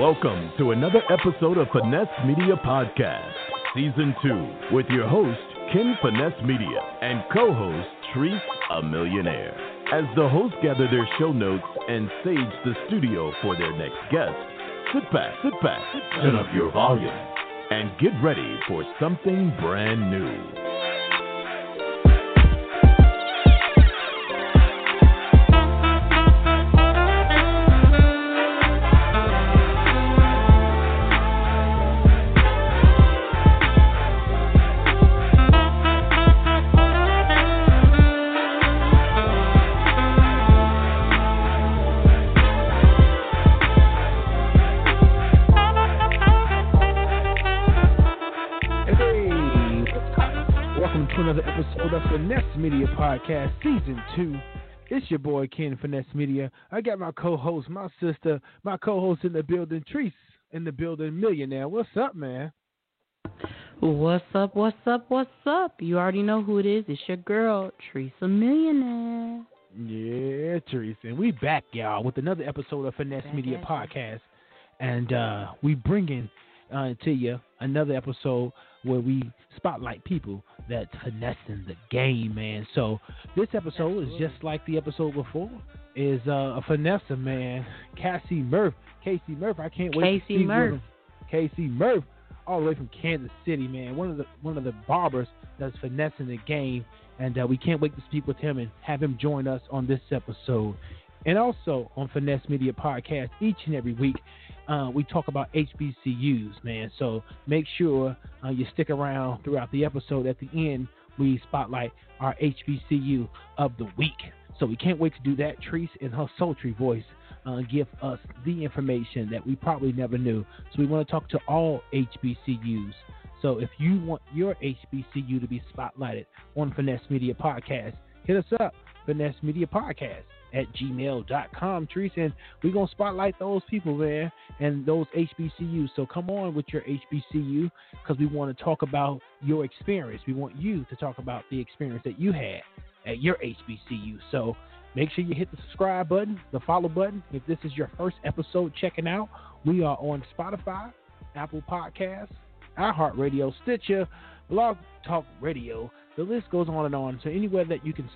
Welcome to another episode of Finesse Media Podcast, Season 2, with your host, Ken Finesse Media, and co host, Treese, a millionaire. As the hosts gather their show notes and sage the studio for their next guest, sit back, sit back, turn up your volume, and get ready for something brand new. Season 2. It's your boy Ken Finesse Media. I got my co-host, my sister, my co-host in the building, Treese in the building, Millionaire. What's up, man? What's up, what's up, what's up? You already know who it is. It's your girl, Teresa Millionaire. Yeah, Teresa. And we back, y'all, with another episode of Finesse Media Podcast. And uh, we bringing uh, to you another episode where we spotlight people that's finessing the game, man. So this episode is just like the episode before. Is uh, a finesse man, Cassie Murff. Casey Murff, I can't wait Casey to see Murph. Casey Murff, all the way from Kansas City, man. One of the one of the barbers that's finessing the game, and uh, we can't wait to speak with him and have him join us on this episode. And also on Finesse Media Podcast each and every week, uh, we talk about HBCUs, man. So make sure uh, you stick around throughout the episode. At the end, we spotlight our HBCU of the week. So we can't wait to do that. Treese, in her sultry voice, uh, give us the information that we probably never knew. So we want to talk to all HBCUs. So if you want your HBCU to be spotlighted on Finesse Media Podcast, hit us up, Finesse Media Podcast at gmail.com, Treese. And we're going to spotlight those people, there and those HBCUs. So come on with your HBCU because we want to talk about your experience. We want you to talk about the experience that you had at your HBCU. So make sure you hit the subscribe button, the follow button. If this is your first episode checking out, we are on Spotify, Apple Podcasts, iHeartRadio, Stitcher, Blog Talk Radio. The list goes on and on. So anywhere that you can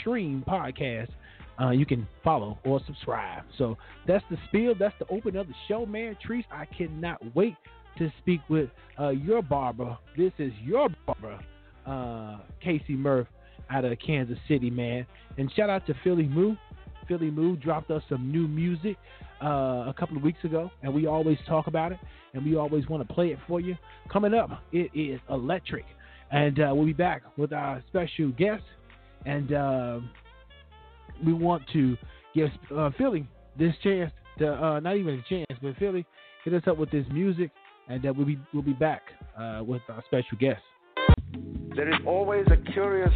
stream podcasts, uh, you can follow or subscribe. So that's the spiel. That's the open of the show, man. Treese, I cannot wait to speak with uh, your barber. This is your barber, uh, Casey Murff out of Kansas City, man. And shout out to Philly Moo. Philly Moo dropped us some new music uh, a couple of weeks ago, and we always talk about it, and we always want to play it for you. Coming up, it is electric, and uh, we'll be back with our special guest. And uh, we want to give uh, Philly this chance to uh, not even a chance, but Philly hit us up with this music, and uh, we'll be we'll be back uh, with our special guest. There is always a curious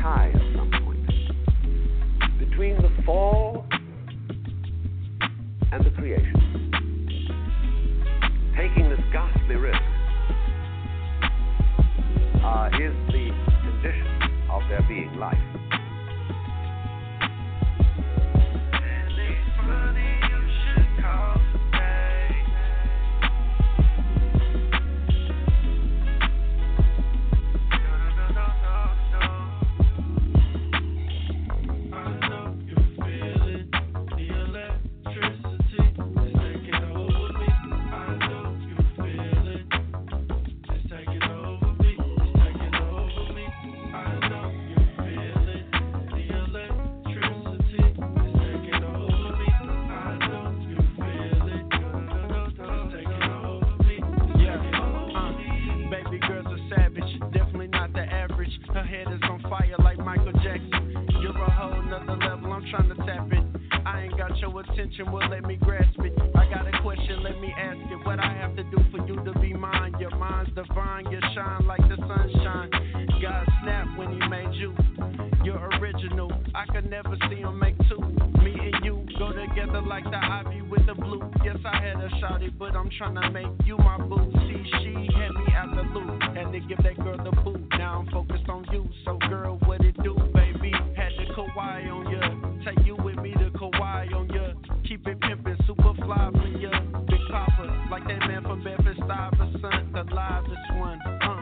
tie at some point between the fall and the creation. Taking this ghastly risk uh, is the condition of there being life. from Memphis, Stuyvesant, the Sun, the largest one. Uh.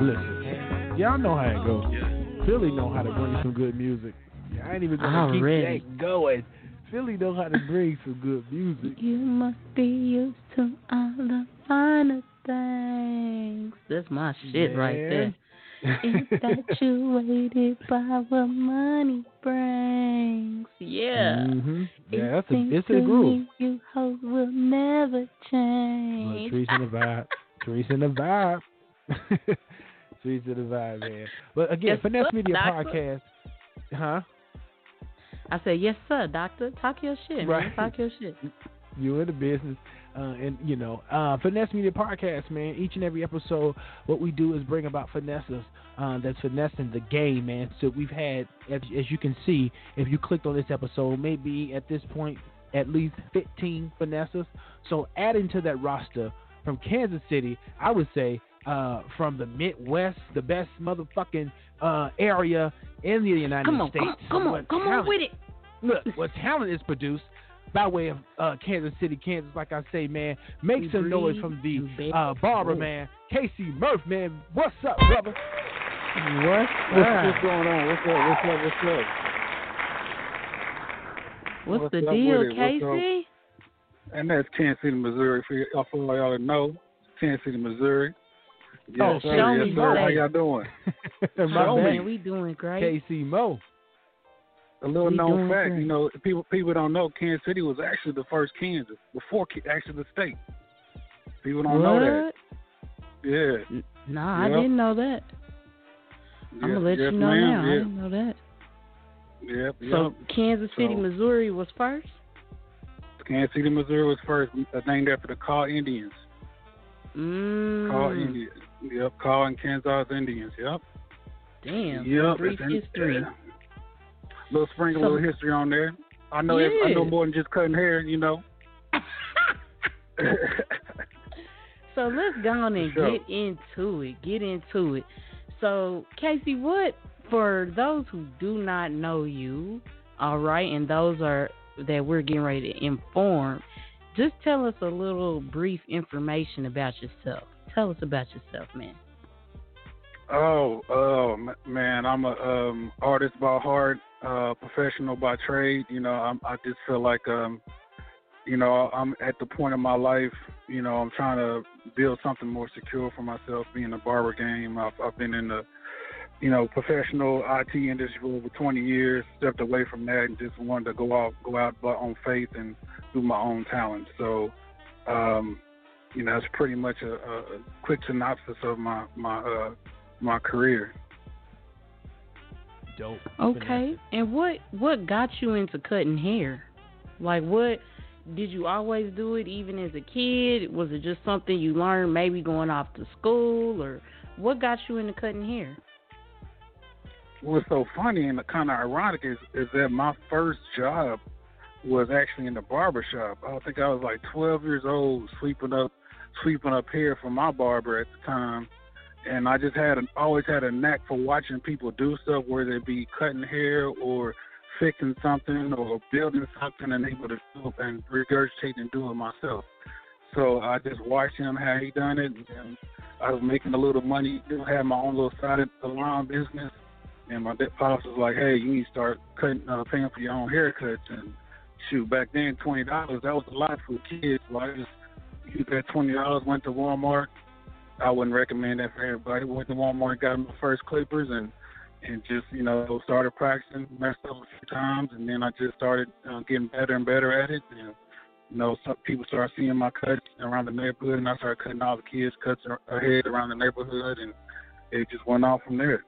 Listen, y'all know how it goes. Philly know how to bring some good music. Yeah, I ain't even gonna keep Already. that going. Philly know how to bring some good music. You must be used to all the finer things. That's my shit right there. Infatuated by what money brings. Yeah. hmm Yeah, that's a it's a to groove. me You hope will never Look, change. Teresa in the vibe. Teresa in the vibe. Teresa in the vibe, man. But again, Yes, Finesse sir, Media doctor. Podcast. Huh? I said, yes, sir, doctor. Talk your shit, Right. man. Talk your shit. you in the business. Uh, and you know, uh, finesse media podcast, man. Each and every episode, what we do is bring about finesses uh, that's finessing the game, man. So we've had, as, as you can see, if you clicked on this episode, maybe at this point at least 15 finesses. So adding to that roster from Kansas City, I would say uh, from the Midwest, the best motherfucking uh, area in the United Come on, States. come, come on, where come on with it. Look, what talent is produced by way of uh, Kansas City, Kansas. Like I say, man, make You some noise from the uh, barber man, Casey Murff, man. What's up, brother? What's What's, what's going on? What's up? What's up? What's up? What's, What's the up deal, with it? What's up? Casey? And that's Kansas City, Missouri. For y'all, for y'all to know, Kansas City, Missouri. Yes, Oh, sir. show yes, me sir. How y'all doing? My Oh, bad. man, we doing great. KC Mo. A little We known fact, great. you know, people people don't know Kansas City was actually the first Kansas before actually the state. People don't know that. Yeah. N- Nah, I didn't know that. I'm gonna let yes, you know ma'am. now. I didn't know that. Yep. So. Kansas City, So- Missouri was first. Kansas City, Missouri was first, named after the Kaw Indians. Mm. Kaw Indians. Yep. And Kansas Indians. Yep. Damn. Yep. Brief in- history. yeah. Little sprinkle, So- little history on there. I know. if- I know more than just cutting hair. You know. So let's go on and sure. get into it. Get into it. So, Casey, what for those who do not know you, all right, and those are that we're getting ready to inform, just tell us a little brief information about yourself. Tell us about yourself, man. Oh, oh man, I'm a um, artist by heart, uh, professional by trade. You know, I'm, I just feel like, um, you know, I'm at the point in my life. You know, I'm trying to build something more secure for myself. Being a barber game, I've, I've been in the, you know, professional IT industry for over 20 years. Stepped away from that and just wanted to go out, go out by on faith and do my own talent. So, um, you know, that's pretty much a, a a quick synopsis of my my uh, my career. Dope. Okay. And what what got you into cutting hair? Like what did you always do it even as a kid? Was it just something you learned maybe going off to school or what got you into cutting hair? What's so funny and kind of ironic is is that my first job was actually in the barber shop. I think I was like 12 years old, sweeping up sweeping up hair for my barber at the time. And I just had an always had a knack for watching people do stuff, whether it be cutting hair or fixing something or building something, and able to do it and regurgitate and do it myself. So I just watched him how he done it, and I was making a little money, you had my own little side salon business, and my pops was like, "Hey, you need to start cutting, uh, paying for your own haircuts." And shoot, back then, twenty dollars that was a lot for kids. So I just used that twenty dollars, went to Walmart. I wouldn't recommend that for everybody. Went to Walmart, got my first clippers, and and just you know started practicing. Messed up a few times, and then I just started uh, getting better and better at it. And you know, some people started seeing my cuts around the neighborhood, and I started cutting all the kids' cuts ahead around the neighborhood, and it just went on from there.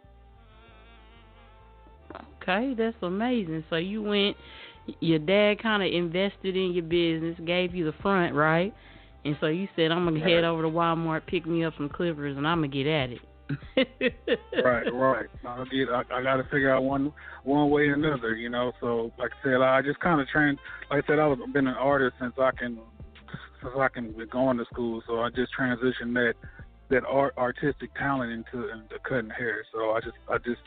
Okay, that's amazing. So you went, your dad kind of invested in your business, gave you the front, right? And so you said, I'm gonna head over to Walmart, pick me up some clippers, and I'm gonna get at it. right, right. I get. I, I got to figure out one one way or another, you know. So, like I said, I just kind of trained. Like I said, I've been an artist since I can since I can be going to school. So I just transitioned that that art artistic talent into into cutting hair. So I just I just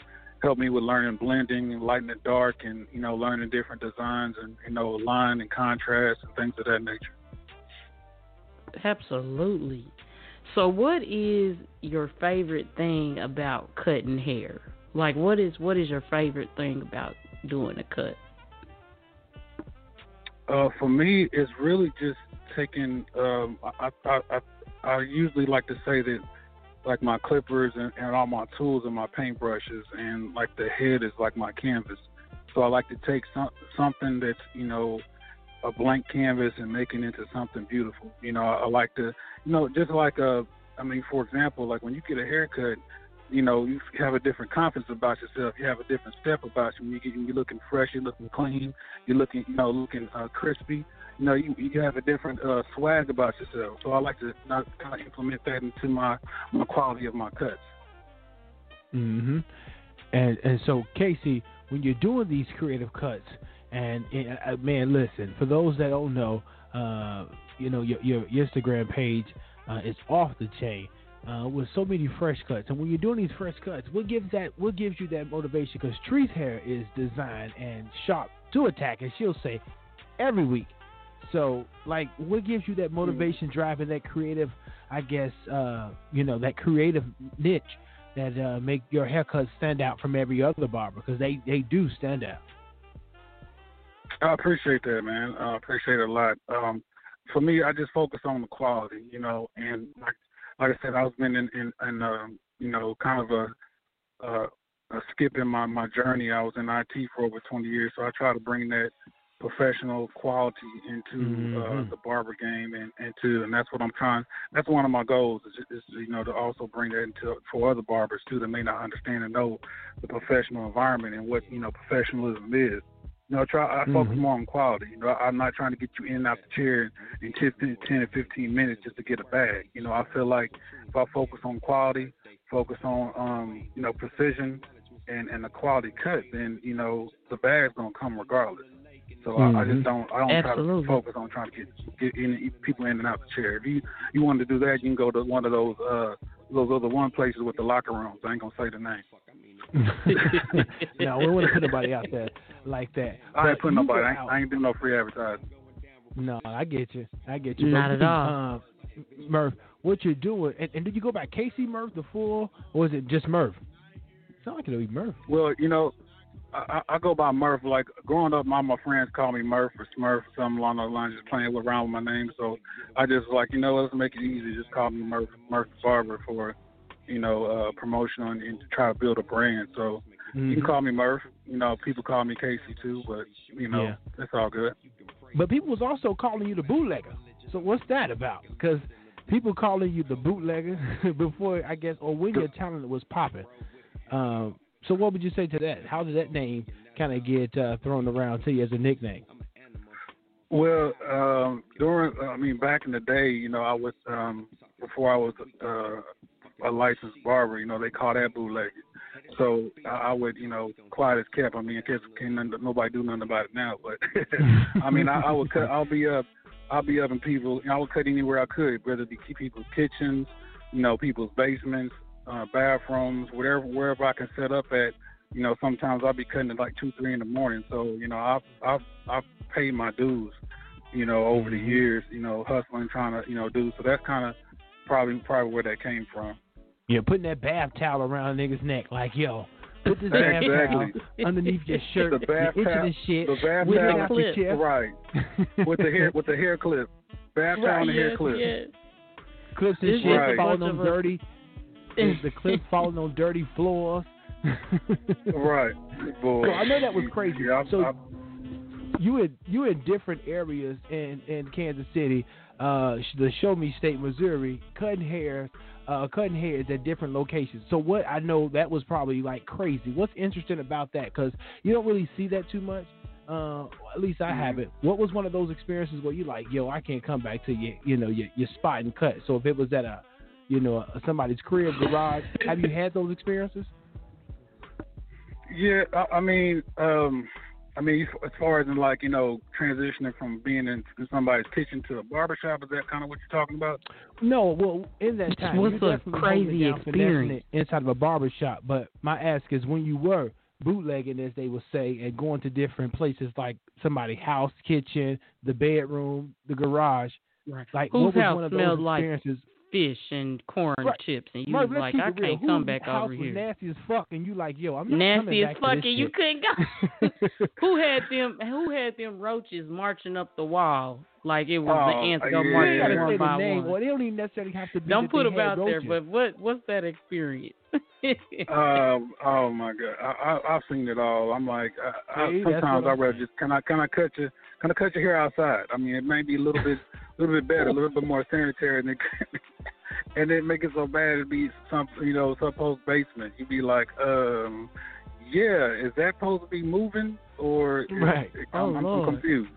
helped me with learning blending and light and dark, and you know learning different designs and you know line and contrast and things of that nature. Absolutely. So, what is your favorite thing about cutting hair? Like, what is what is your favorite thing about doing a cut? Uh, for me, it's really just taking. Um, I, I, I I usually like to say that like my clippers and, and all my tools and my paintbrushes and like the head is like my canvas. So I like to take some something that's you know a blank canvas and making it into something beautiful. You know, I, I like to, you know, just like a, I mean, for example, like when you get a haircut, you know, you have a different confidence about yourself. You have a different step about you. When you get, you're looking fresh, you're looking clean, you're looking, you know, looking uh, crispy. You know, you you have a different uh, swag about yourself. So I like to not kind of implement that into my my quality of my cuts. Mhm. And and so Casey, when you're doing these creative cuts, and uh, man, listen, for those that don't know, uh, you know your, your, Instagram page uh, is off the chain. Uh, with so many fresh cuts, and when you're doing these fresh cuts, what gives that? What gives you that motivation? Because Tree's hair is designed and sharp to attack, and she'll say every week. So, like, what gives you that motivation, driving that creative? I guess uh, you know that creative niche that uh, make your haircut stand out from every other barber because they they do stand out. I appreciate that, man. I appreciate it a lot. Um, for me, I just focus on the quality, you know, and like like I said, I was been in in, in um, you know, kind of a, uh, a skip in my my journey. I was in IT for over 20 years, so I try to bring that professional quality into uh, mm-hmm. uh, the barber game and into and that's what I'm trying that's one of my goals is, is you know to also bring that into for other barbers too that may not understand and know the professional environment and what you know professionalism is you know, try. I focus mm-hmm. more on quality. You know, I'm not trying to get you in and out the chair in 10, 10 or 15 minutes just to get a bag. You know, I feel like if I focus on quality, focus on um, you know precision and and the quality cut, then you know the bag's gonna come regardless. So mm-hmm. I, I, just mm-hmm. don't I don't Absolutely. try to focus on trying to get get in, people in and out the chair. If you you want to do that, you can go to one of those uh those other one places with the locker rooms. I ain't gonna say the name. no, we wouldn't put nobody out there like that. I ain't putting nobody. I ain't, I ain't doing no free advertising. No, I get you. I get you. Not but, at all. Uh, Murph, what you're doing, and, and, did you go by Casey Murff, the full, or was it just Murph? Sound like it'll be Murph. Well, you know, I, I go by Murph. Like growing up, my my friends call me Murph or Smurf, or something along those lines, just playing with around with my name. So I just like, you know, let's make it easy. Just call me Murph, Murph Barber for, you know, uh, promotional and, and to try to build a brand. So Mm-hmm. You can call me Murph. You know, people call me Casey too, but you know, yeah. that's all good. But people was also calling you the bootlegger. So what's that about? Because people calling you the bootlegger before, I guess, or when your talent was popping. Um, so what would you say to that? How did that name kind of get uh, thrown around to you as a nickname? Well, um, during, I mean, back in the day, you know, I was um, before I was uh, a licensed barber. You know, they call that bootlegger. So I, would, you know, quiet as kept. I mean, I guess can nobody do nothing about it now. But I mean, I, I would cut. I'll be up. I'll be up in people. I would cut anywhere I could, whether it be people's kitchens, you know, people's basements, uh, bathrooms, whatever, wherever I can set up at. You know, sometimes I'll be cutting at like two, three in the morning. So you know, I've I've I've paid my dues. You know, over the mm-hmm. years. You know, hustling, trying to you know do. So that's kind of probably probably where that came from. Yeah, putting that bath towel around a nigga's neck, like yo, put this bath Exactly. towel underneath your shirt, The bath you're towel- and shit. The bath with it towel, out clip. right? With the hair with the hair clip, bath towel and the hair clip. yes. clips and This shit is a falling on of us. dirty. the, the clips falling on dirty floors. Right. Boy. So I know that was crazy. Yeah, I- So- I- you in you in different areas in in Kansas City, uh, the Show Me State, Missouri, cutting hair, uh, cutting hairs at different locations. So what I know that was probably like crazy. What's interesting about that? Because you don't really see that too much. Uh, at least I Mm-hmm. haven't. What was one of those experiences where you like, yo, I can't come back to you, you know, your your spot and cut. So if it was at a, you know, somebody's crib, garage, have you had those experiences? Yeah, I, I mean, um, I mean, as far as in like you know, transitioning from being in, in somebody's kitchen to a barbershop, is that kind of what you're talking about? No, well, in that time, What's you a definitely crazy holding it down, finessing experience? inside of a barber shop. But my ask is, when you were bootlegging, as they would say, and going to different places like somebody's house, kitchen, the bedroom, the garage, Right. like Whose what was house one of smelled those like experiences? Fish and corn Right. chips, and you Mark, was like, I can't come back house over was here. Nasty as fuck, and you like, yo, I'm not Nasty as fuck, and you couldn't go. who had them? Who had them roaches marching up the wall like it was Oh, the ants go yeah. You marching ain't gotta one say by name, one? or they don't even necessarily have to be. Don't that put them out there, roaches. but what what's that experience? um, oh my god, I, I, I've seen it all. I'm like, I, I, See, that's sometimes I I'm rather saying. just can I can I cut you can I cut your hair outside? I mean, it may be a little bit a little bit better, a little bit more sanitary, and it, and then make it so bad it'd be some you know some post basement. You'd be like, um, yeah, is that supposed to be moving or Right. I'm, Oh, I'm, I'm confused.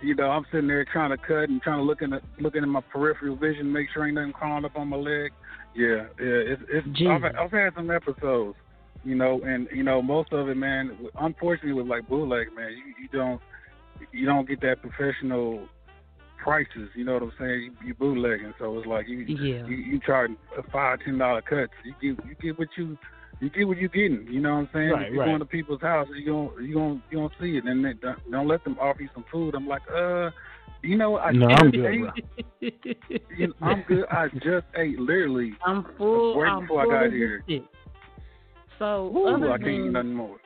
You know, I'm sitting there trying to cut and trying to look in the, looking at my peripheral vision, make sure ain't nothing crawling up on my leg. Yeah, yeah. It's, it's I've, I've had some episodes, you know, and you know most of it, man. Unfortunately, with like bootleg, man, you, you don't you don't get that professional prices. You know what I'm saying? You, you bootlegging, so it's like you Yeah. you, you charging five ten dollar cuts. You get you get what you you get what you getting. You know what I'm saying? Right, if you're right. going to people's house, you gon' you gon' you gonna see it, and they don't, don't let them offer you some food. I'm like, uh, you know, I No, just I'm good, ate. You know, I'm good. I just ate literally. I'm full. Right I'm before I full got of here. shit. So Ooh, other I can't eat than nothing more.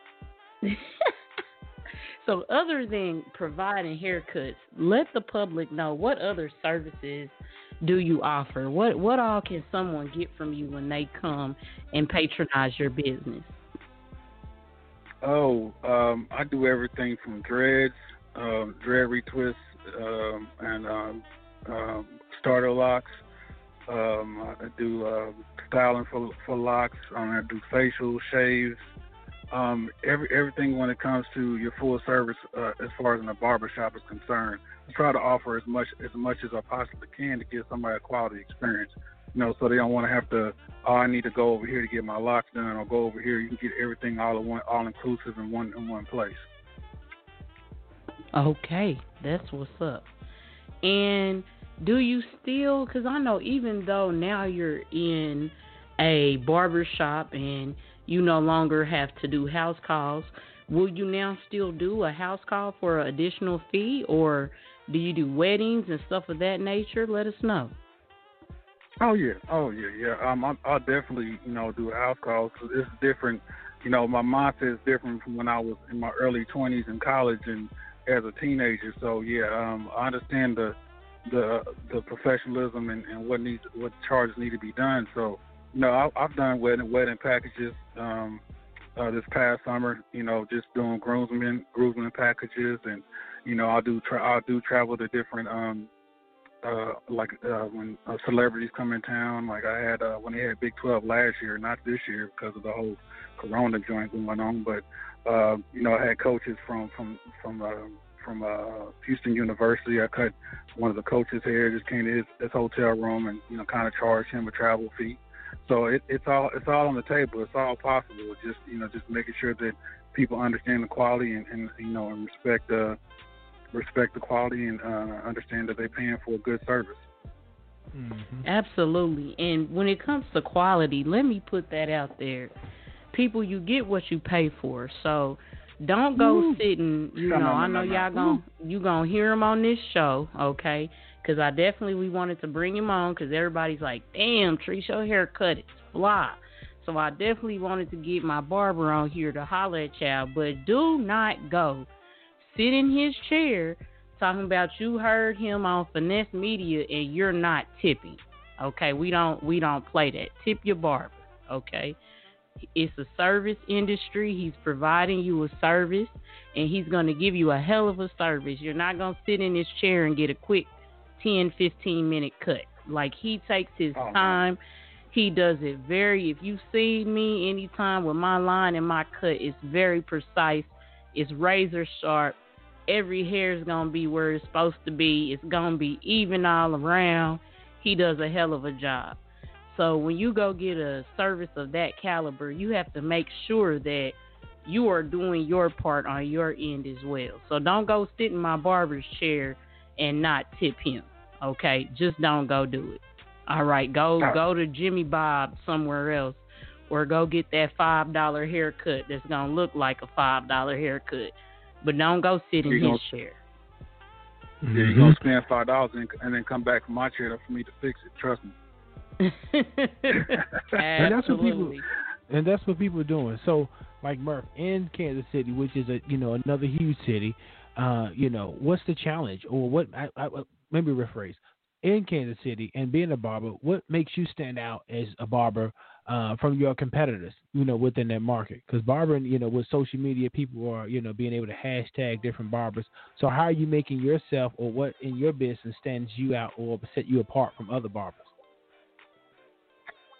so other than providing haircuts, let the public know what other services do you offer. What what all can someone get from you when they come and patronize your business? Oh, um, I do everything from dreads, um, dread retwists, um, and um, um, starter locks. Um, I do uh, styling for for locks. I do facial shaves. Um, every everything when it comes to your full service uh, as far as in a barbershop is concerned. I try to offer as much as much as I possibly can to give somebody a quality experience. You know, so they don't want to have to. Oh, I need to go over here to get my locks done, or go over here. You can get everything all in one, all inclusive in one in one place. Okay, that's what's up. And do you still? Because I know even though now you're in a barber shop and you no longer have to do house calls, will you now still do a house call for an additional fee, or do you do weddings and stuff of that nature? Let us know. Oh yeah, oh yeah, yeah. Um, I, I'll definitely you know do house calls. It's different. You know, my mindset is different from when I was in my early twenties in college and as a teenager. So yeah, um, I understand the the the professionalism and, and what needs what charges need to be done. So know, I, I've done wedding wedding packages um, uh, this past summer. You know, just doing groomsmen groomsmen packages, and you know, I'll do tra- I'll do travel to different um, uh, like uh, when uh, celebrities come in town. Like I had uh, when they had Big 12 last year, not this year because of the whole Corona joint going on. But uh, you know, I had coaches from from from uh, from uh, Houston University. I cut one of the coaches' hair. Just came to his, his hotel room and you know kind of charged him a travel fee. So it, it's all it's all on the table. It's all possible. Just you know, just making sure that people understand the quality and, and you know and respect the respect the quality and uh, understand that they're paying for a good service. Mhm. Absolutely. And when it comes to quality, let me put that out there. People, you get what you pay for. So Don't go Woo. sitting. You No, know, no, no, I know no, no. y'all gonna you gonna hear him on this show, okay? Because I definitely we wanted to bring him on because everybody's like, "Damn, Treese, your haircut is fly." So I definitely wanted to get my barber on here to holler at y'all, but do not go sit in his chair talking about you heard him on Finesse Media and you're not tipping. Okay, we don't we don't play that. Tip your barber. Okay, it's a service industry. He's providing you a service, and he's going to give you a hell of a service. You're not going to sit in his chair and get a quick 10, 15 minute cut. Like he takes his Oh, man. time. He does it very. If you see me anytime with my line and my cut, it's very precise. It's razor sharp. Every hair is gonna be where it's supposed to be. It's gonna be even all around. He does a hell of a job. So when you go get a service of that caliber, you have to make sure that you are doing your part on your end as well. So don't go sit in my barber's chair and not tip him. Okay, just don't go do it. All right, go go to Jimmy Bob somewhere else, or go get that five dollar haircut that's gonna look like a five dollar haircut, but don't go sit in You his chair. Yeah, Mm-hmm. you're gonna spend five dollars and, and then come back from my chair for me to fix it. Trust me. And that's what people- and that's what people are doing. So, like Murph in Kansas City, which is a you know another huge city, uh, you know, what's the challenge, or what? I, I, maybe rephrase in Kansas City and being a barber. What makes you stand out as a barber uh, from your competitors? You know, within that market, because barbering, you know, with social media, people are you know being able to hashtag different barbers. So, how are you making yourself, or what in your business stands you out, or set you apart from other barbers?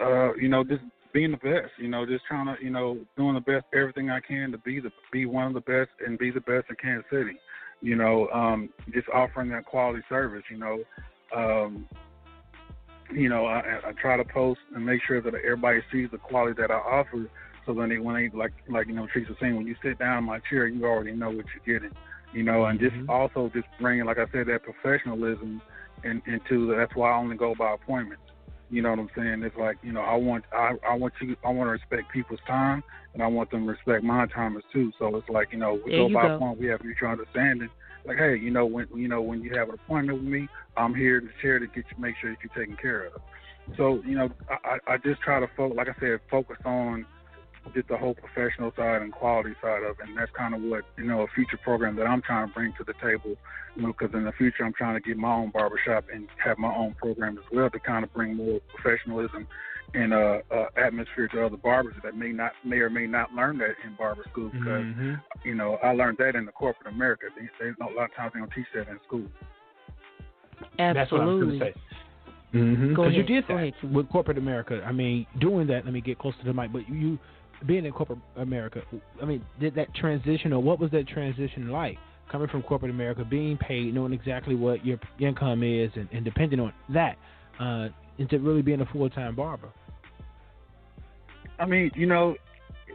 Uh, you know, just being the best. You know, just trying to, you know, doing the best, everything I can to be the be one of the best and be the best in Kansas City. You know, um, just offering that quality service. You know, um, you know, I, I try to post and make sure that everybody sees the quality that I offer. So then they, when they like, like you know, Teresa was saying, when you sit down in my chair, you already know what you're getting. You know, and just Mhm. also just bringing, like I said, that professionalism in, into the, that's why I only go by appointments. You know what I'm saying? It's like you know I want I I want you I want to respect people's time and I want them to respect my time as too. So it's like you know we There go by go. point we have mutual understanding. Like hey, you know when you know when you have an appointment with me, I'm here in the chair to get you make sure that you're taken care of. So you know I I I just try to focus like I said focus on just the whole professional side and quality side of it, and that's kind of what you know a future program that I'm trying to bring to the table. You know, because in the future I'm trying to get my own barbershop and have my own program as well to kind of bring more professionalism and uh, uh, atmosphere to other barbers that may not may or may not learn that in barber school because Mhm. you know I learned that in the corporate America. They, they, a lot of times they don't teach that in school. That's what I was Absolutely. going to say. Mm-hmm. Because you did Go that ahead, with corporate America. I mean, doing that. Let me get close to the mic. But you, being in corporate America, I mean, did that transition, or what was that transition like? Coming from corporate America, being paid, knowing exactly what your income is, and, and depending on that, uh, into really being a full time barber. I mean, you know,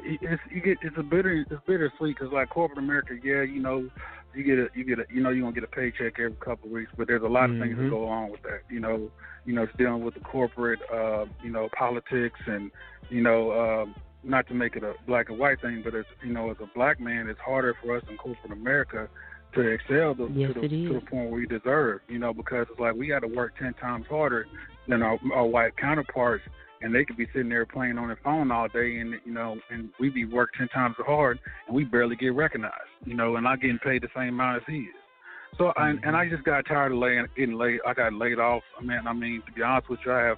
it's you get it's a bitter it's bittersweet because like corporate America, yeah, you know, you get a you get a you know you're gonna get a paycheck every couple of weeks, but there's a lot of things that go along with that. You know, you know, it's dealing with the corporate, uh, you know, politics and you know, um, not to make it a black and white thing, but as you know, as a black man, it's harder for us in corporate America to excel the, Yes, to, the, to the point we deserve. You know, because it's like we got to work ten times harder than our, our white counterparts and they could be sitting there playing on their phone all day, and you know, and we be work ten times as hard, and we barely get recognized, you know, and not getting paid the same amount as he is. So, I, mm-hmm. and I just got tired of laying, getting laid. I got laid off. I mean, I mean, to be honest with you, I have,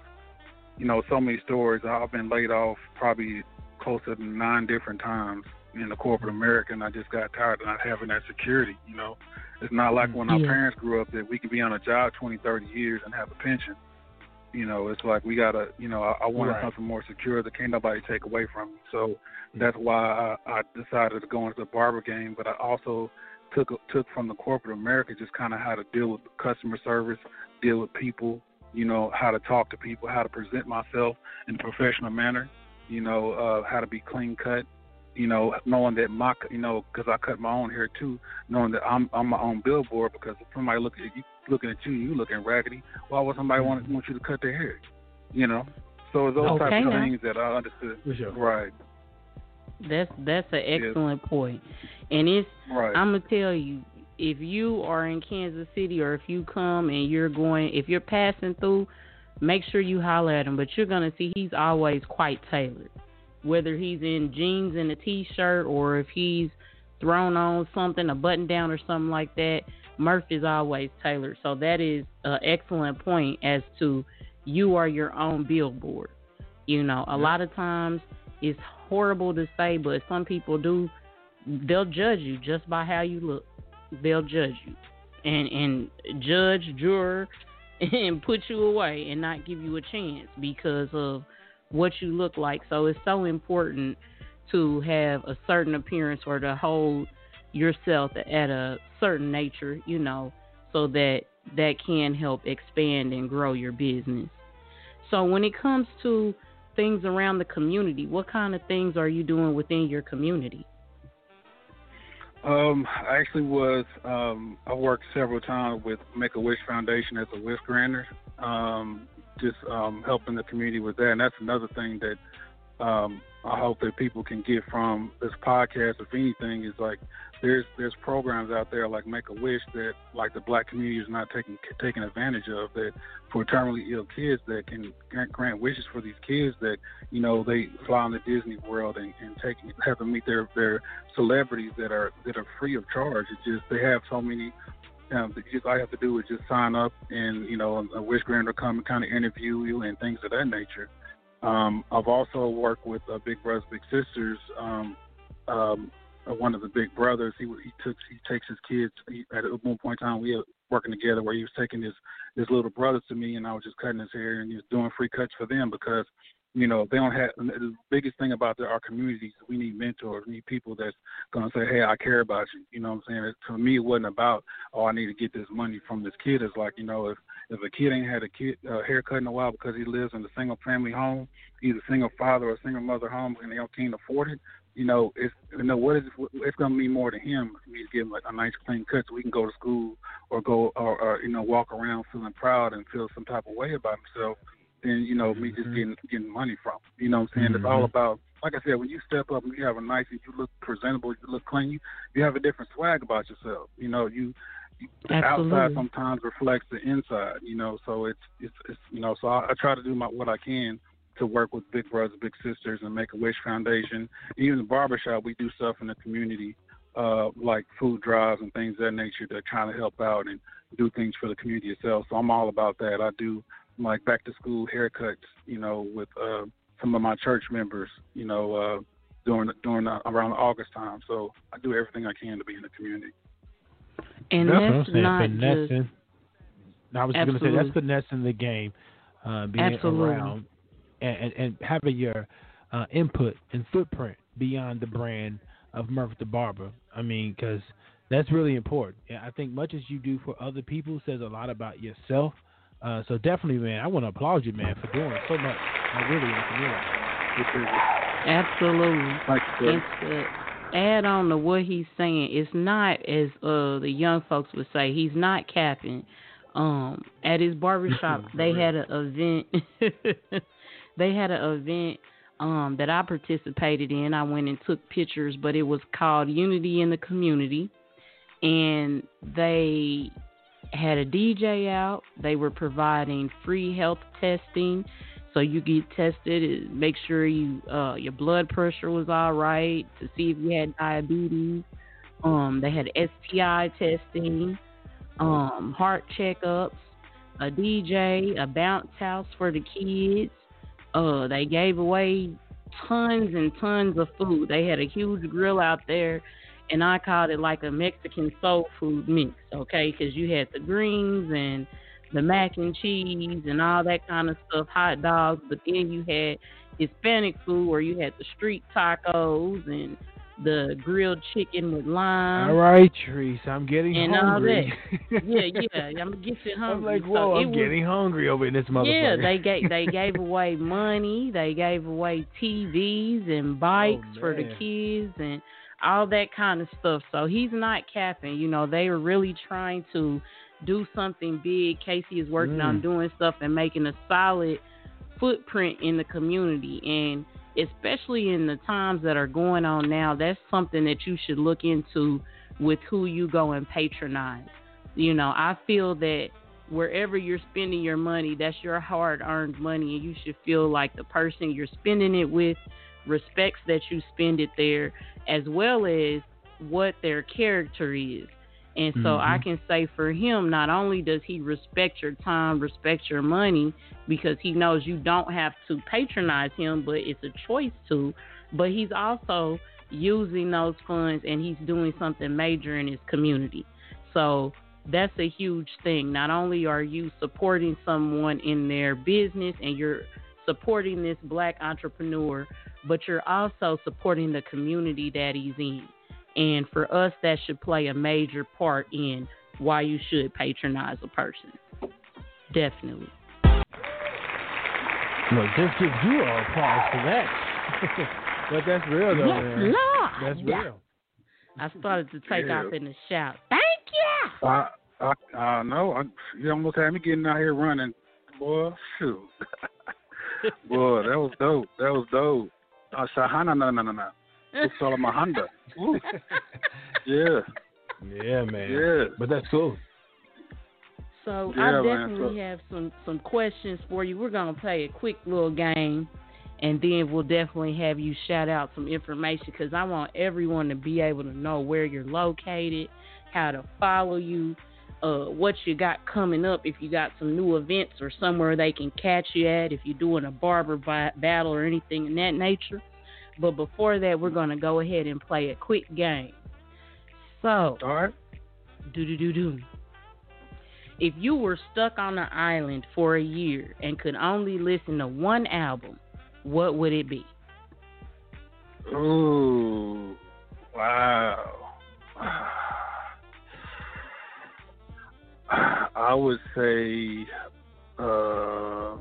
you know, so many stories. I've been laid off probably closer to nine different times in the corporate America, and I just got tired of not having that security. You know, it's not like when our Yeah. parents grew up that we could be on a job 20, 30 years and have a pension. You know, it's like we gotta, you know, I, I wanted Right. something more secure that can't nobody take away from me. So mm. that's why I, I decided to go into the barber game. But I also took took from the corporate America just kind of how to deal with customer service, deal with people, you know, how to talk to people, how to present myself in a professional manner, you know, uh, how to be clean cut, you know, knowing that my, you know, because I cut my own hair too, knowing that I'm I'm my own billboard because if somebody look at you looking at you, you looking raggedy. Why would somebody want want you to cut their hair? You know, so those Okay, types of now. things that I understood. Sure. Right. That's that's an excellent point. And it's Right. I'm gonna tell you, if you are in Kansas City or if you come and you're going, if you're passing through, make sure you holler at him. But you're gonna see he's always quite tailored. Whether he's in jeans and a t-shirt or if he's thrown on something, a button down or something like that, Murph is always tailored. So that is an excellent point as to you are your own billboard. You know, a lot of times it's horrible to say, but some people do. They'll judge you just by how you look. They'll judge you, and and judge, juror, and put you away and not give you a chance because of what you look like. So it's so important to have a certain appearance or to hold yourself at a certain nature, you know, so that that can help expand and grow your business. So when it comes to things around the community, what kind of things are you doing within your community? Um, I actually was. Um, I worked several times with Make a Wish Foundation as a wish granter, um, just um, helping the community with that. And that's another thing that um, I hope that people can get from this podcast, if anything, is like there's there's programs out there like Make a Wish that like the black community is not taking taking advantage of that for terminally ill kids that can grant, grant wishes for these kids that you know they fly into Disney World and, and take have to meet their their celebrities that are that are free of charge. It's just they have so many. Um, that just all you have to do is just sign up, and you know a wish granter come and kind of interview you and things of that nature. Um, I've also worked with uh, Big Brothers Big Sisters. Um, um, one of the big brothers, he he took he takes his kids. He, at one point in time, we were working together where he was taking his his little brothers to me, and I was just cutting his hair and he was doing free cuts for them because you know they don't have the biggest thing about the, our communities. We need mentors, we need people that's gonna say, hey, I care about you. You know what I'm saying? For me, it wasn't about oh, I need to get this money from this kid. It's like you know if if a kid ain't had a kid uh, haircut in a while because he lives in a single family home, either single father or single mother home, and they can't afford it, you know, it's you know what is it's going to mean more to him for me to give him like a nice clean cut so we can go to school or go or, or you know walk around feeling proud and feel some type of way about himself than you know me just Mhm. getting getting money from. him. You know what I'm saying? It's all Mhm. about like I said, when you step up and you have a nice and you look presentable, you look clean, you you have a different swag about yourself. You know, you you- the Absolutely. outside sometimes reflects the inside, you know. So it's it's, it's you know. So I, I try to do my what I can to work with Big Brothers Big Sisters and Make a Wish Foundation. Even the barbershop, we do stuff in the community, uh, like food drives and things of that nature to kind of help out and do things for the community itself. So I'm all about that. I do like back to school haircuts, you know, with uh, some of my church members, you know, uh, during during uh, around August time. So I do everything I can to be in the community. And that's what I'm that's saying. not just finessing. No, I was going to say that's Absolutely. finessing the game, uh, being Absolutely. around and, and, and having your uh, input and footprint beyond the brand of Murph the Barber. I mean, because that's really important. Yeah, I think much as you do for other people says a lot about yourself. Uh, so definitely, man, I want to applaud you, man, for doing so much. I really, in the community. Which absolutely. like you And said, add on to what he's saying, it's not as uh the young folks would say, he's not capping. Um, at his barbershop, they had an event. they had an event um that I participated in. I went and took pictures, but it was called Unity in the Community, and they had a DJ out. They were providing free health testing. So you get tested, make sure you uh, your blood pressure was all right to see if you had diabetes. Um, they had STI testing, um, heart checkups, a DJ, a bounce house for the kids. Uh, they gave away tons and tons of food. They had a huge grill out there, and I called it like a Mexican soul food mix. Okay, because you had the greens and the mac and cheese and all that kind of stuff, hot dogs, but then you had Hispanic food where you had the street tacos and the grilled chicken with lime. All right, Teresa, I'm getting and all hungry. yeah, yeah, I'm gonna get I'm like, whoa, it I'm was- getting hungry over in this motherfucker. yeah, they gave they gave away money, they gave away TVs and bikes for the kids and all that kind of stuff. So he's not capping. You know, they were really trying to do something big. Casey is working on Mm. doing stuff and making a solid footprint in the community and especially in the times that are going on now, that's something that you should look into with who you go and patronize. You know, I feel that wherever you're spending your money, that's your hard earned money, and you should feel like the person you're spending it with respects that you spend it there, as well as what their character is. And so Mhm. I can say for him, not only does he respect your time, respect your money, because he knows you don't have to patronize him, but it's a choice to, but he's also using those funds and he's doing something major in his community. So that's a huge thing. Not only are you supporting someone in their business and you're supporting this black entrepreneur, but you're also supporting the community that he's in. And for us, that should play a major part in why you should patronize a person. Definitely. Well, just give you a applause for that. but that's real though, yes, man. Lord. That's real. I started to take Yeah. off in the shout. Thank you. I I I know. I, you almost had me getting out here running, boy. Shoot, boy, that was dope. That was dope. Uh, Shahana, no, no, no, no. It's all my Honda. Ooh. Yeah, Yeah, man. yeah. But that's cool. So Yeah, I man, definitely so- have some some questions for you. We're gonna play a quick little game, and then we'll definitely have you shout out some information because I want everyone to be able to know where you're located, how to follow you, uh, what you got coming up. If you got some new events or somewhere they can catch you at, if you're doing a barber bi- battle or anything in that nature. But before that, we're gonna go ahead and play a quick game. So. All right. Do do do do. If you were stuck on an island for a year and could only listen to one album, what would it be? Ooh, wow. I would say uh,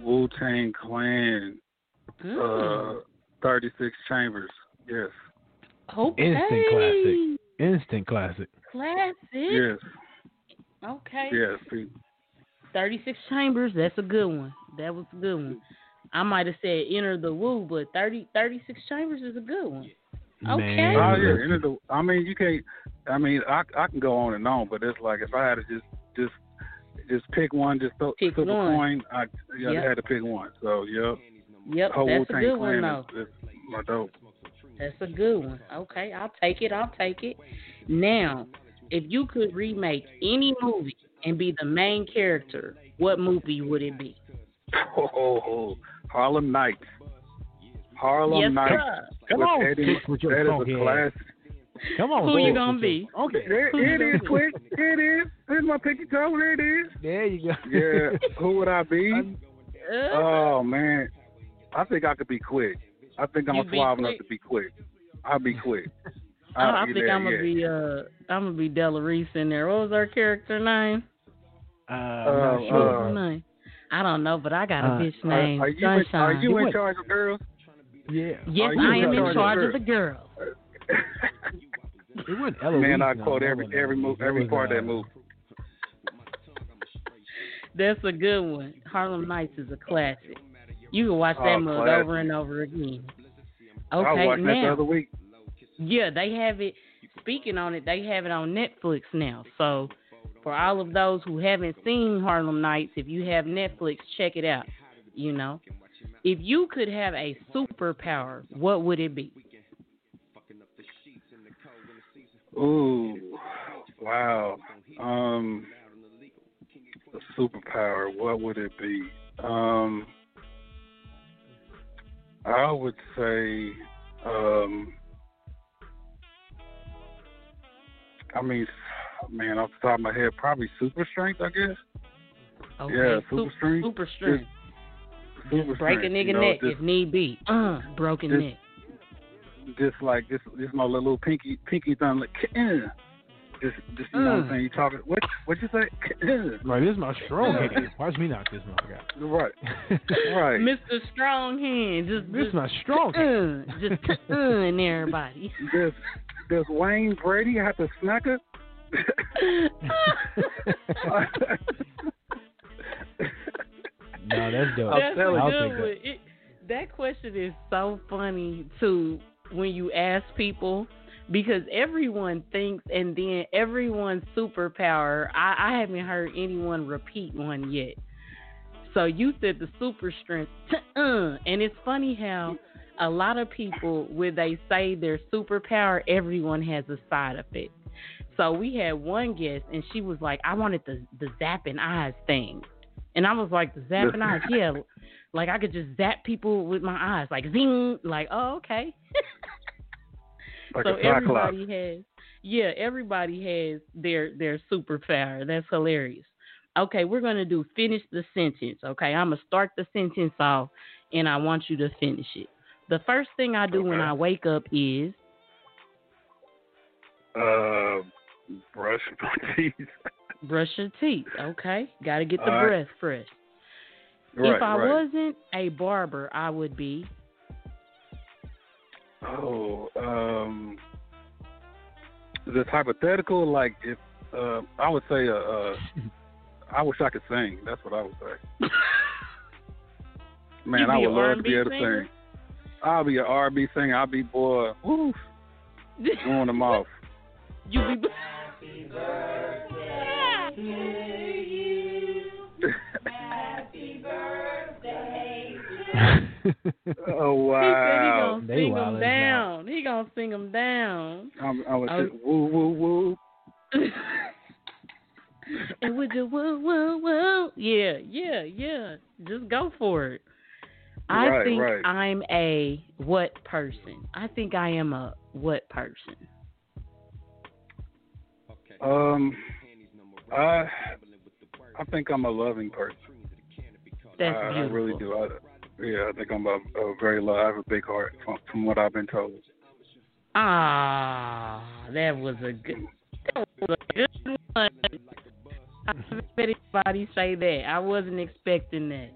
Wu Tang Clan, Mm. uh, 36 Chambers. Yes, okay. instant classic. Instant classic. Classic. yes, Okay. yes. 36 Chambers, that's a good one. That was a good one. I might have said Enter the Wu, but 30, 36 Chambers is a good one. Okay. Man, Oh yeah, listen. into the. I mean, you can't. I mean, I I can go on and on, but it's like if I had to just just just pick one, just throw, Pick flip one. a coin, I yeah, Yep. I had to pick one. So yep, Yep, whole that's a good one, though. is, is my dope. That's a good one. Okay, I'll take it. I'll take it. Now, if you could remake any movie and be the main character, what movie would it be? Oh, Harlem Nights. Harlem yes, Nights. sir. Come on, Eddie, with your that is a ass. classic. Come on. Who you gonna be? your- Okay. There, Who's it gonna is be? quick. It is. Here's my pinky toe. There it is. There you go. Yeah. Who would I be? Uh, Oh man, I think I could be quick. I think I'm You be suave enough to be quick. I'll be quick. I, I'll I be think I'm gonna yeah. be uh I'm gonna be Della Reese in there. What was her character name? Uh, I'm Uh, not What was sure. her name? I don't know, but I got a Uh, bitch Are, named are you in, are you in went- charge of girls? yeah. yes, I am in charge of charge of the girls. It wasn't Eloise. Man, I no, quote that every wasn't every move, every part of uh, that move. That's a good one. Harlem Nights is a classic. You can watch that Oh, mug classic. over and over again. I Okay, watched that the now other week. Yeah, they have it. Speaking on it, they have it on Netflix now. So, for all of those who haven't seen Harlem Nights, if you have Netflix, check it out. You know, if you could have a superpower, what would it be? Ooh, wow. Um, a superpower. What would it be? Um, I would say, um, I mean, man, off the top of my head, probably super strength. I guess. Okay, Yeah, su- super strength. Super strength. Super Just break a nigga you know, neck just, if need be. Uh, broken just- neck. just like this, this my little pinky, pinky thumb, like, eh. Just, just you know what I'm Mm. saying. You talking? What, what you say? Right, this is my strong hand. Watch me knock this motherfucker out. Right, right. Mr. Strong Hand, just This is just, my strong hand. just in everybody. Does does Wayne Brady have to smack her? no, that's dope. That's a I'll good that. one. It, that question is so funny too when you ask people because everyone thinks and then everyone's superpower I, I haven't heard anyone repeat one yet. So you said the super strength uh, and it's funny how a lot of people when they say their superpower everyone has a side effect. So we had one guest and she was like i wanted the the zapping eyes thing. And i was like the zapping eyes? Yeah. Like I could just zap people with my eyes, like zing, like oh okay. Like so a everybody has, yeah, everybody has their their superpower. That's hilarious. Okay, we're gonna do finish the sentence. Okay, I'm gonna start the sentence off, and I want you to finish it. The first thing I do when I wake up is Uh, brush my teeth. brush your teeth. Okay, got to get the right. breath fresh. right, if I right. wasn't a barber, I would be. Oh, um, is this hypothetical? Like, if uh, I would say, uh, uh, I wish I could sing. That's what I would say. Man, I would love to be R&B able to singer? sing. I'll be an R&B singer. I'll be boy, woo, throwing them off. You be. Oh wow! He wow! said he gonna They sing wildin' them out. down. He gonna sing them down. I'm, I was just, woo woo woo. and with your woo woo woo, yeah, yeah, yeah. Just go for it. I Right, think right. I'm a what person? I think I am a what person? Um, I I think I'm a loving person. That's I, I beautiful. really do. I, yeah, I think I'm a, a very love. I have a big heart from, from what I've been told. Ah, that was a good. That was a good one. I heard anybody say that. I wasn't expecting that.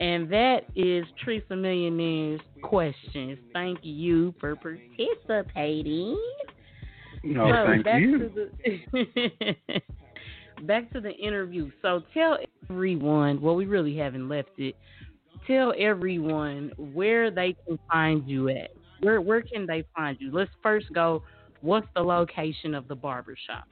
And that is Teresa Millionaire's questions. Thank you for participating. No, so thank back you. to the back to the interview. So tell everyone. Well, we really haven't left it. Tell everyone where they can find you at. Where where can they find you? Let's first go. What's the location of the barbershop?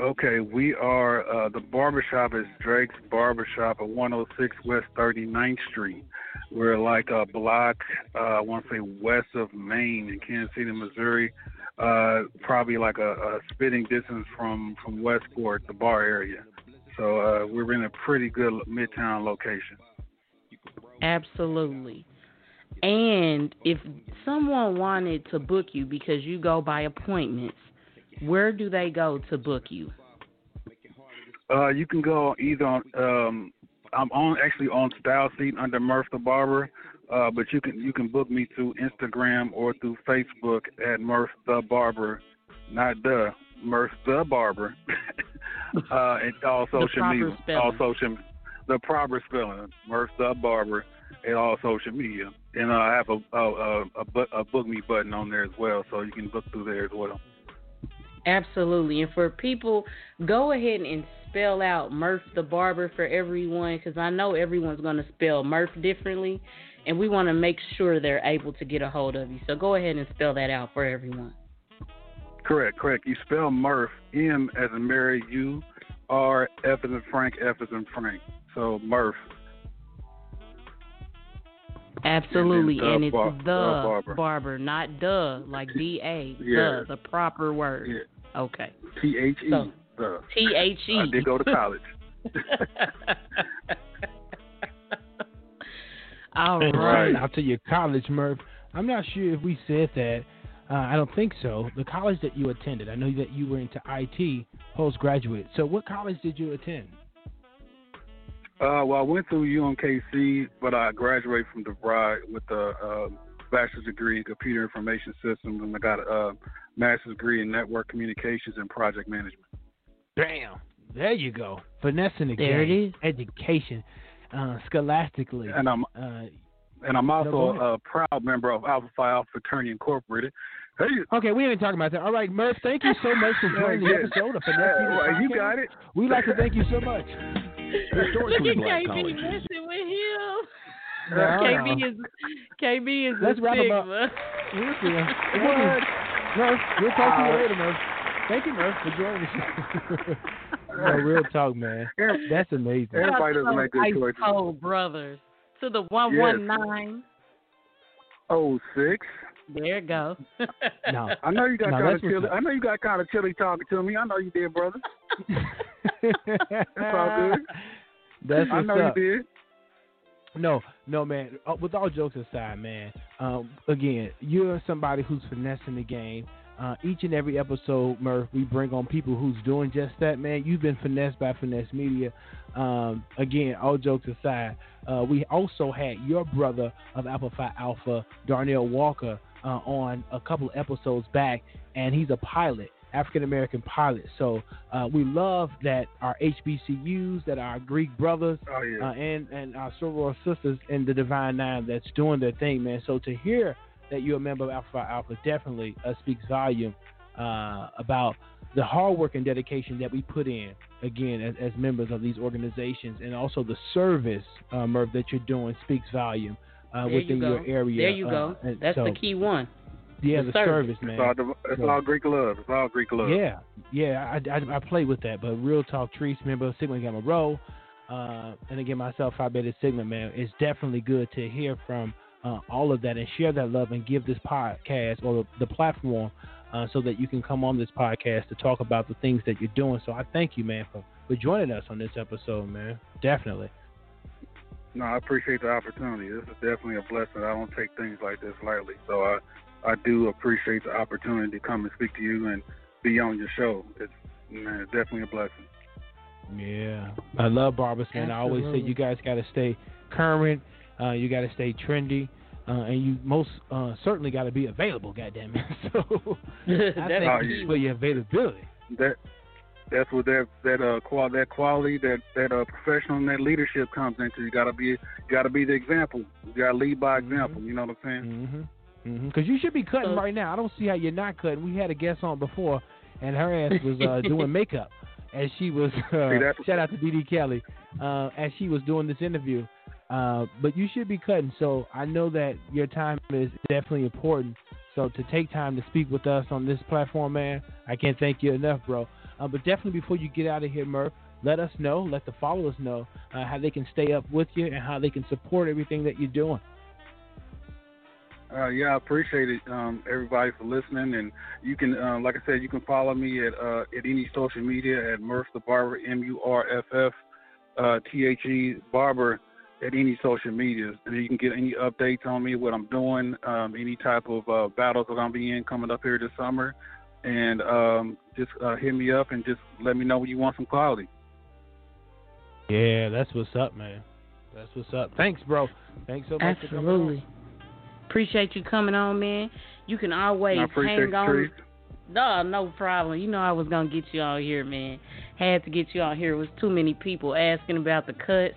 Okay, we are uh, the barbershop is Drake's Barbershop at 106 West 39th Street. We're like a block, uh, I want to say west of Main in Kansas City, Missouri. Uh, probably like a, a spitting distance from from Westport, the bar area. So uh, we're in a pretty good midtown location. Absolutely. And if someone wanted to book you because you go by appointments, where do they go to book you? Uh, you can go either on. Um, I'm on actually on StyleSeat under Murff the Barber, uh, but you can you can book me through Instagram or through Facebook at Murff the Barber, not the Murff the Barber. uh, and all social media, spelling. all social, the proper spelling, Murff the Barber, and all social media. And uh, I have a a, a, a book me button on there as well, so you can book through there as well. Absolutely. And for people, go ahead and spell out Murff the Barber for everyone because I know everyone's going to spell Murff differently. And we want to make sure they're able to get a hold of you. So go ahead and spell that out for everyone. Correct, correct. You spell Murff M as in Mary, U R F as in Frank, F as in Frank. So Murff. Absolutely. the And, it's bar- the the barber. barber. not duh, like D A. Yeah. The, the proper word. Yeah. Okay. T H E. So- The. T H E. I did go to college. All right. And right. Now to your college, Murff. I'm not sure if we said that. Uh, I don't think so. The college that you attended, I know that you were into IT postgraduate. So, what college did you attend? Uh, well, I went through UMKC, but I graduated from DeVry with a uh, bachelor's degree in computer information systems, and I got a uh, master's degree in network communications and project management. Bam! There you go. Finessing the There it game. is. Education, uh, scholastically. And I'm Uh, and I'm also ahead. a proud member of Alpha Phi Alpha Fraternity Incorporated. Hey, okay, we ain't talking about that. All right, Murff. Thank you so much for joining the Yeah. episode of Finesse Media well, you got it. We'd like to thank you so much. Historically Look at Black KB colleges. messing with him. No, KB no. is KB is Let's a wrap 'em up. stigma. We'll see ya. Thank you. Murff, we'll talk to you uh, later, Murff. Thank you, Murff, for joining us. show. no, real talk, man. That's amazing. Everybody doesn't make good Ice choices. Cold brothers to the one one nine. Oh six. There it go. No. I know you got No, kind of chilly. I know you got kind of chilly talking to me. I know you did, brother. That's all good. That's I know up. you did. No, no, man. Uh, with all jokes aside, man. Um, again, you're somebody who's finessing the game. Uh, each and every episode, Murff, we bring on people who's doing just that, man. You've been finessed by Finesse Media. Um, again, all jokes aside, uh, we also had your brother of Alpha Phi Alpha, Darnell Walker, uh, on a couple of episodes back, and he's a pilot, African American pilot. So uh, we love that our HBCUs, that our Greek brothers, Oh yeah. uh, and and our soror sisters in the Divine Nine that's doing their thing, man. So to hear that you're a member of Alpha Alpha definitely uh, speaks volume uh, about the hard work and dedication that we put in again as, as members of these organizations, and also the service, uh, Murff, that you're doing speaks volume uh, There within you go. your area. There you go. uh, and That's so, the key one. Yeah, the the, service. service, man. it's all, it's So- all Greek love. It's all Greek love. Yeah, yeah, I, I, I play with that, but real talk, Treese member Sigma Gamma Rho, uh, and again myself, Phi Beta Sigma man, it's definitely good to hear from uh, all of that and share that love and give this podcast or the platform uh, so that you can come on this podcast to talk about the things that you're doing. So I thank you, man, for for joining us on this episode, man. Definitely. No, I appreciate the opportunity. This is definitely a blessing. I don't take things like this lightly. So I, I do appreciate the opportunity to come and speak to you and be on your show. It's man, it's definitely a blessing. Yeah, I love barbers, man. I always say you guys got to stay current. Uh, you got to stay trendy, uh, and you most uh, certainly got to be available. Goddamn it! So That's I the thank Oh, you key for your availability. That that's where that that uh qual that quality that that uh professional and that leadership comes into. You gotta be you gotta be the example. You gotta lead by example. You know what I'm saying? Mm-hmm. Mm-hmm. Because you should be cutting So- right now. I don't see how you're not cutting. We had a guest on before, and her ass was uh, doing makeup, as she was. Uh, See, shout out to DD Kelly, uh, as she was doing this interview. Uh, but you should be cutting. So I know that your time is definitely important. So to take time to speak with us on this platform, man, I can't thank you enough, bro. Uh, but definitely before you get out of here, Murff, let us know, let the followers know uh, how they can stay up with you and how they can support everything that you're doing. Uh, yeah, I appreciate it, um, everybody for listening. And you can, uh, like I said, you can follow me at uh, at any social media at Murff the Barber, M U R F F uh, T H E Barber at any social media. And you can get any updates on me, what I'm doing, um, any type of uh, battles that I'm be in coming up here this summer. And um, just uh, hit me up and just let me know when you want some quality. Yeah, that's what's up, man. That's what's up. Thanks, bro. Thanks so much. for coming on. Absolutely. Appreciate you coming on, man. You can always I appreciate hang on. treat. No, no problem. You know I was gonna get you out here, man. Had to get you out here. It was too many people asking about the cuts.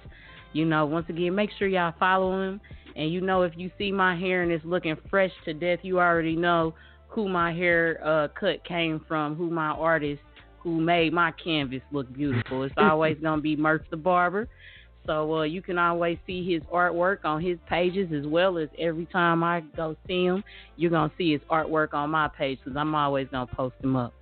You know, once again, make sure y'all follow him. And you know, if you see my hair and it's looking fresh to death, you already know who my hair uh, cut came from, who my artist who made my canvas look beautiful. It's always gonna be Murff the Barber. So uh, you can always see his artwork on his pages as well as every time I go see him, you're gonna see his artwork on my page because I'm always gonna post him up.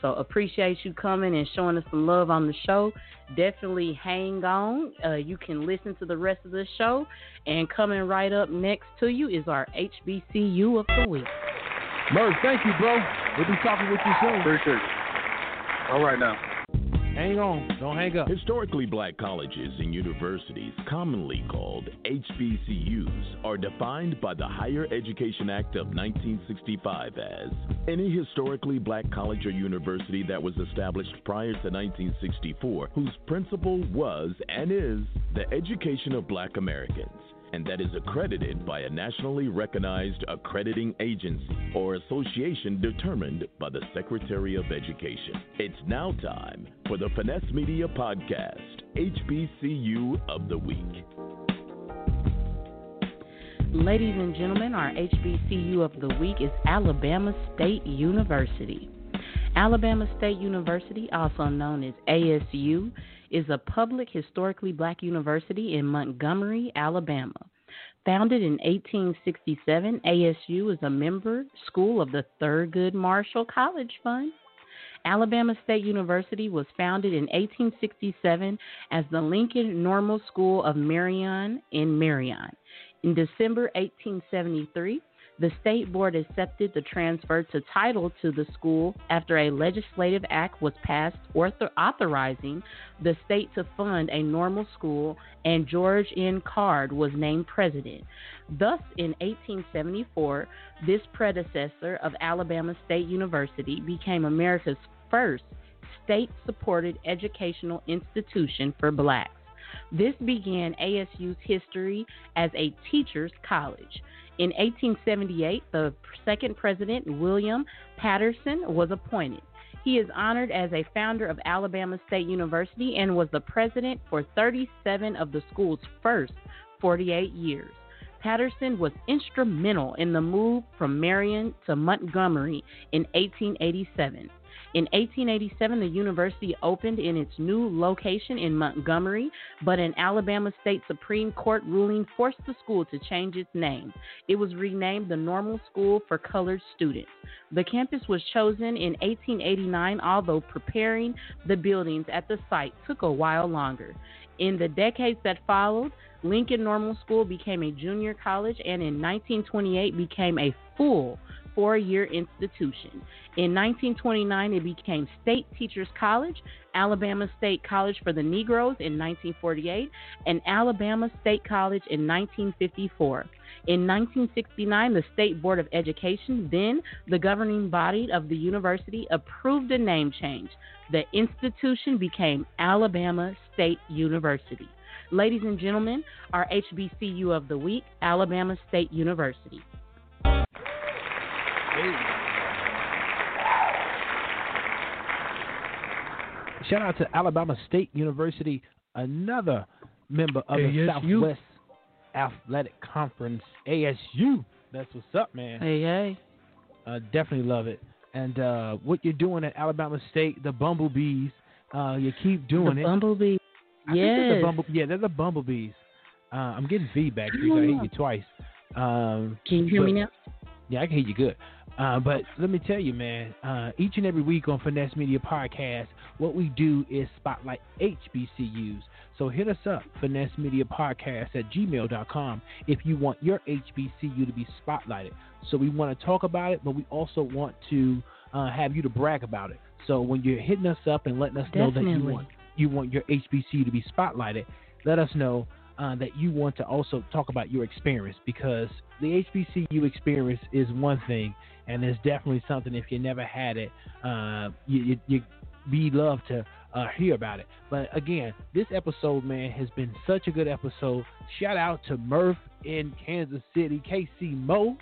So appreciate you coming and showing us some love on the show. Definitely hang on. Uh, you can listen to the rest of the show. And coming right up next to you is our HBCU of the week. Murff, thank you, bro. We'll be talking with you soon. Appreciate it. All right now. Hang on. Don't hang up. Historically black colleges and universities, commonly called HBCUs, are defined by the Higher Education Act of 1965 as any historically black college or university that was established prior to 1964 whose principle was and is the education of black Americans and that is accredited by a nationally recognized accrediting agency or association determined by the Secretary of Education. It's now time for the Finesse Media Podcast, HBCU of the Week. Ladies and gentlemen, our HBCU of the week is Alabama State University. Alabama State University, also known as ASU, is a public historically black university in Montgomery, Alabama. Founded in 1867, ASU is a member school of the Thurgood Marshall College Fund. Alabama State University was founded in 1867 as the Lincoln Normal School of Marion in Marion. In December 1873, the state board accepted the transfer to title to the school after a legislative act was passed authorizing the state to fund a normal school, and George N. Card was named president. Thus, in 1874, this predecessor of Alabama State University became America's first state supported educational institution for blacks. This began ASU's history as a teacher's college. In 1878, the second president, William Paterson, was appointed. He is honored as a founder of Alabama State University and was the president for 37 of the school's first 48 years. Paterson was instrumental in the move from Marion to Montgomery in 1887. In 1887, the university opened in its new location in Montgomery, but an Alabama State Supreme Court ruling forced the school to change its name. It was renamed the Normal School for Colored Students. The campus was chosen in 1889, although preparing the buildings at the site took a while longer. In the decades that followed, Lincoln Normal School became a junior college and in 1928 became a full four year institution. In 1929, it became State Teachers College, Alabama State College for the Negroes in 1948, and Alabama State College in 1954. In 1969, the State Board of Education, then the governing body of the university, approved a name change. The institution became Alabama State University. Ladies and gentlemen, our HBCU of the week, Alabama State University. Shout out to Alabama State University, another member of the Southwest Athletic Conference, ASU. That's what's up, man. Hey, hey. Uh, definitely love it. And uh, what you're doing at Alabama State, the Bumblebees, uh, you keep doing the it. Bumblebee. I think they're the Yes. bumble, yeah, they're the Bumblebees. Uh, I'm getting feedback, Teresa. I hate you twice. Um, Can you hear me now? yeah, I can hear you good. Uh, but let me tell you, man, uh, each and every week on Finesse Media Podcast, what we do is spotlight HBCUs. So hit us up, Finesse Media Podcast at gmail.com, if you want your HBCU to be spotlighted. So we want to talk about it, but we also want to uh, have you to brag about it. So when you're hitting us up and letting us know that you want you want your HBCU to be spotlighted, let us know uh, that you want to also talk about your experience because the HBCU experience is one thing, and it's definitely something. If you never had it, uh, you, you, you we love to uh, hear about it. But again, this episode, man, has been such a good episode. Shout out to Murff in Kansas City, KC Mo.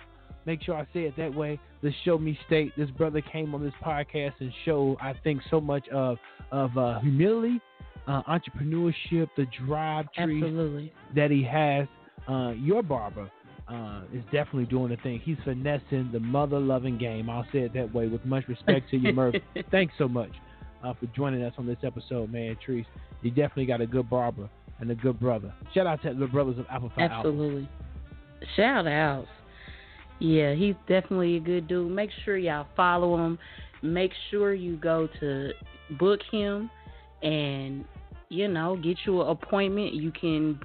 Make sure I say it that way. The Show Me State. This brother came on this podcast and showed, I think, so much of of uh, humility, uh, entrepreneurship, the drive tree Absolutely. that he has. Uh, your barber uh, is definitely doing the thing. He's finessing the mother loving game. I'll say it that way with much respect to you, Murff. Thanks so much uh, for joining us on this episode, man. Treese, you definitely got a good barber and a good brother. Shout out to the brothers of Alpha Phi Alpha. Absolutely. Shout outs. Yeah, he's definitely a good dude. Make sure y'all follow him. Make sure you go to book him and, you know, get you an appointment. You can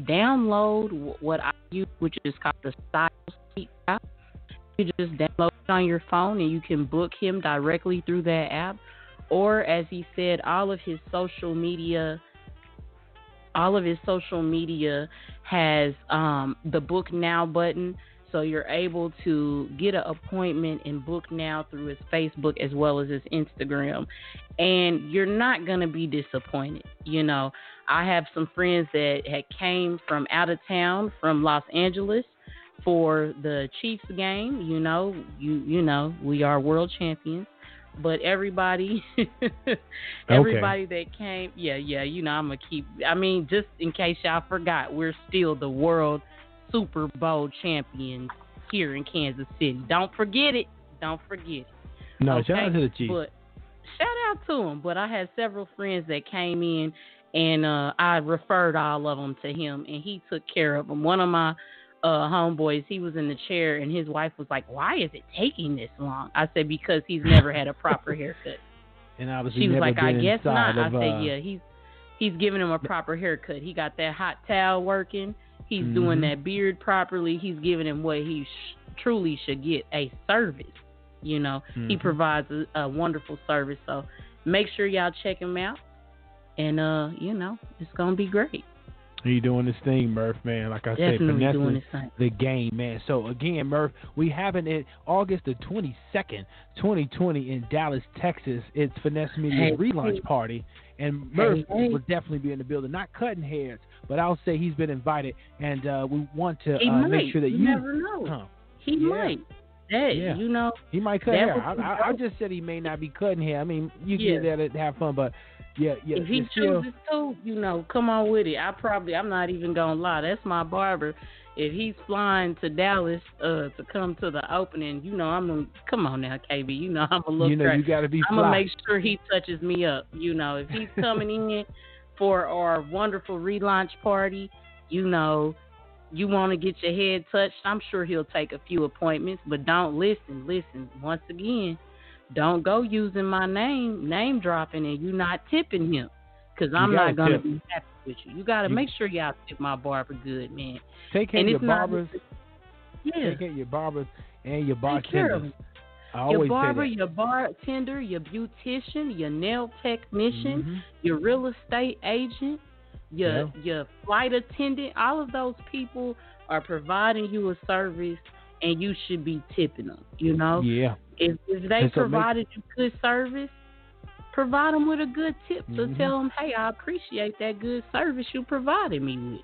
download wh- what Use, which is called the Style app. You just download it on your phone and you can book him directly through that app. Or, as he said, all of his social media all of his social media has um, the book now button so you're able to get an appointment and book now through his facebook as well as his instagram. And you're not going to be disappointed you know. I have some friends that had came from out of town from los angeles for the chiefs game you know. You you know we are world champions. But everybody everybody that came yeah yeah you know i'm gonna keep i mean just in case y'all forgot we're still the world super bowl champions here in kansas city don't forget it don't forget it No, okay? shout out to the Chiefs. but shout out to him but i had several friends that came in and uh i referred all of them to him and he took care of them one of my uh homeboys, he was in the chair and his wife was like, "Why is it taking this long?" I said, "Because he's never had a proper haircut." And obviously She was like, "I guess not." Of, I uh, said, "Yeah, he's he's giving him a proper haircut. He got that hot towel working. He's doing Mhm. that beard properly. He's giving him what he sh- truly should get a service. You know, he Mhm. provides a, a wonderful service. So make sure y'all check him out, and uh, you know, it's gonna be great. He doing this thing, Murff, man. Like I said, Definitely finessing doing the game, man. So again, Murff, we having it August the twenty second, twenty twenty in Dallas, Texas. It's Finesse Media's Hey, relaunch hey. party. And Murff hey. will definitely be in the building. Not cutting heads, but I'll say he's been invited and uh, we want to uh, make sure that you, you never know. Huh. He Yeah. might. Hey, Yeah. you know, He might cut hair. I, I, I just said he may not be cutting hair. I mean, you Yeah. get that to have fun, but yeah, yeah. if he it's still- chooses to, you know, come on with it. I probably, I'm not even gonna lie. That's my barber. If he's flying to Dallas uh, to come to the opening, you know, I'm gonna come on now, KB. You know, I'm gonna look you know, you got to be I'm fly. gonna make sure he touches me up. You know, if he's coming in for our wonderful relaunch party, you know, you want to get your head touched. I'm sure he'll take a few appointments, but don't listen. Listen, once again, don't go using my name, name dropping, and you not tipping him, because I'm not gonna be happy with you. You gotta make sure y'all tip my barber good, man. Take care and of your not- barbers. Yeah. Take care of your barbers and your Take care of bartenders. Your barber, your bartender, your beautician, your nail technician, Mhm. your real estate agent, your Yeah. your flight attendant, all of those people are providing you a service and you should be tipping them, you know? Yeah. If if they make- provided you good service, provide them with a good tip to Mhm. tell them, "Hey, I appreciate that good service you provided me with."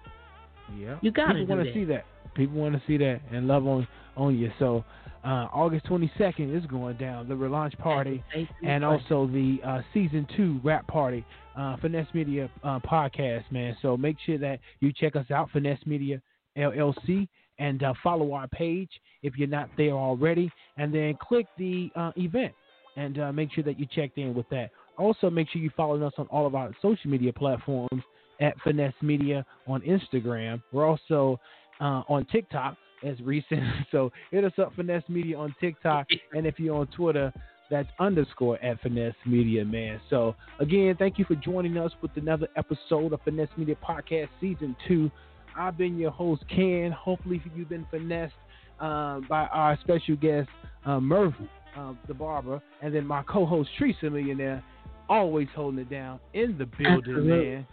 Yeah. You gotta People wanna see that. People want to see that and love on on you. So uh, August 22nd is going down the relaunch party and also the uh, season two rap party, uh, Finesse Media uh, podcast, man. So make sure that you check us out, Finesse Media LLC, and uh, follow our page if you're not there already, and then click the uh, event and uh, make sure that you checked in with that. Also, make sure you follow us on all of our social media platforms at Finesse Media on Instagram. We're also uh, on TikTok as recent, so hit us up Finesse Media on TikTok, and if you're on Twitter, that's underscore at Finesse Media, man. So again, thank you for joining us with another episode of Finesse Media Podcast Season Two. I've been your host, Ken. Hopefully, you've been finessed uh, by our special guest, uh, Murff, uh, the barber, and then my co-host, Teresa Millionaire, always holding it down in the building, Absolutely. man.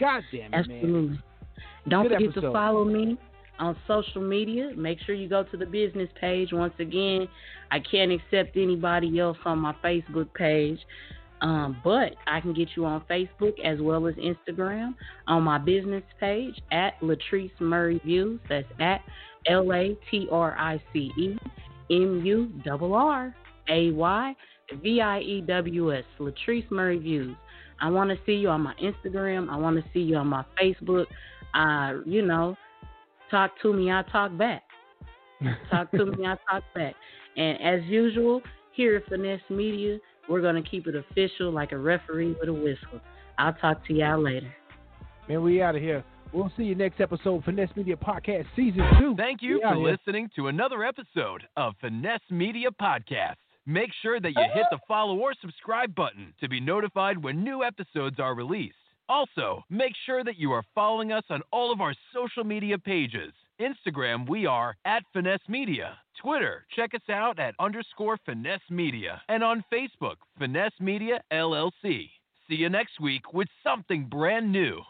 God damn it, man. Absolutely. Don't Good forget episode. to follow me on social media. Make sure you go to the business page. Once again, I can't accept anybody else on my Facebook page. Um, but I can get you on Facebook as well as Instagram on my business page at Latrice Murray Views. That's at L A T R I C E M U R R A Y V I E W S. Latrice Murray Views. I want to see you on my Instagram. I want to see you on my Facebook. Uh, you know, talk to me, I talk back. Talk to me, I talk back. And as usual, here at Finesse Media, we're going to keep it official like a referee with a whistle. I'll talk to y'all later. Man, we out of here. We'll see you next episode, Finesse Media Podcast Season 2. Thank you for here. listening to another episode of Finesse Media Podcast. Make sure that you hit ah! the follow or subscribe button to be notified when new episodes are released. Also, make sure that you are following us on all of our social media pages. Instagram, we are at Finesse Media. Twitter, check us out at underscore Finesse Media. And on Facebook, Finesse Media LLC. See you next week with something brand new.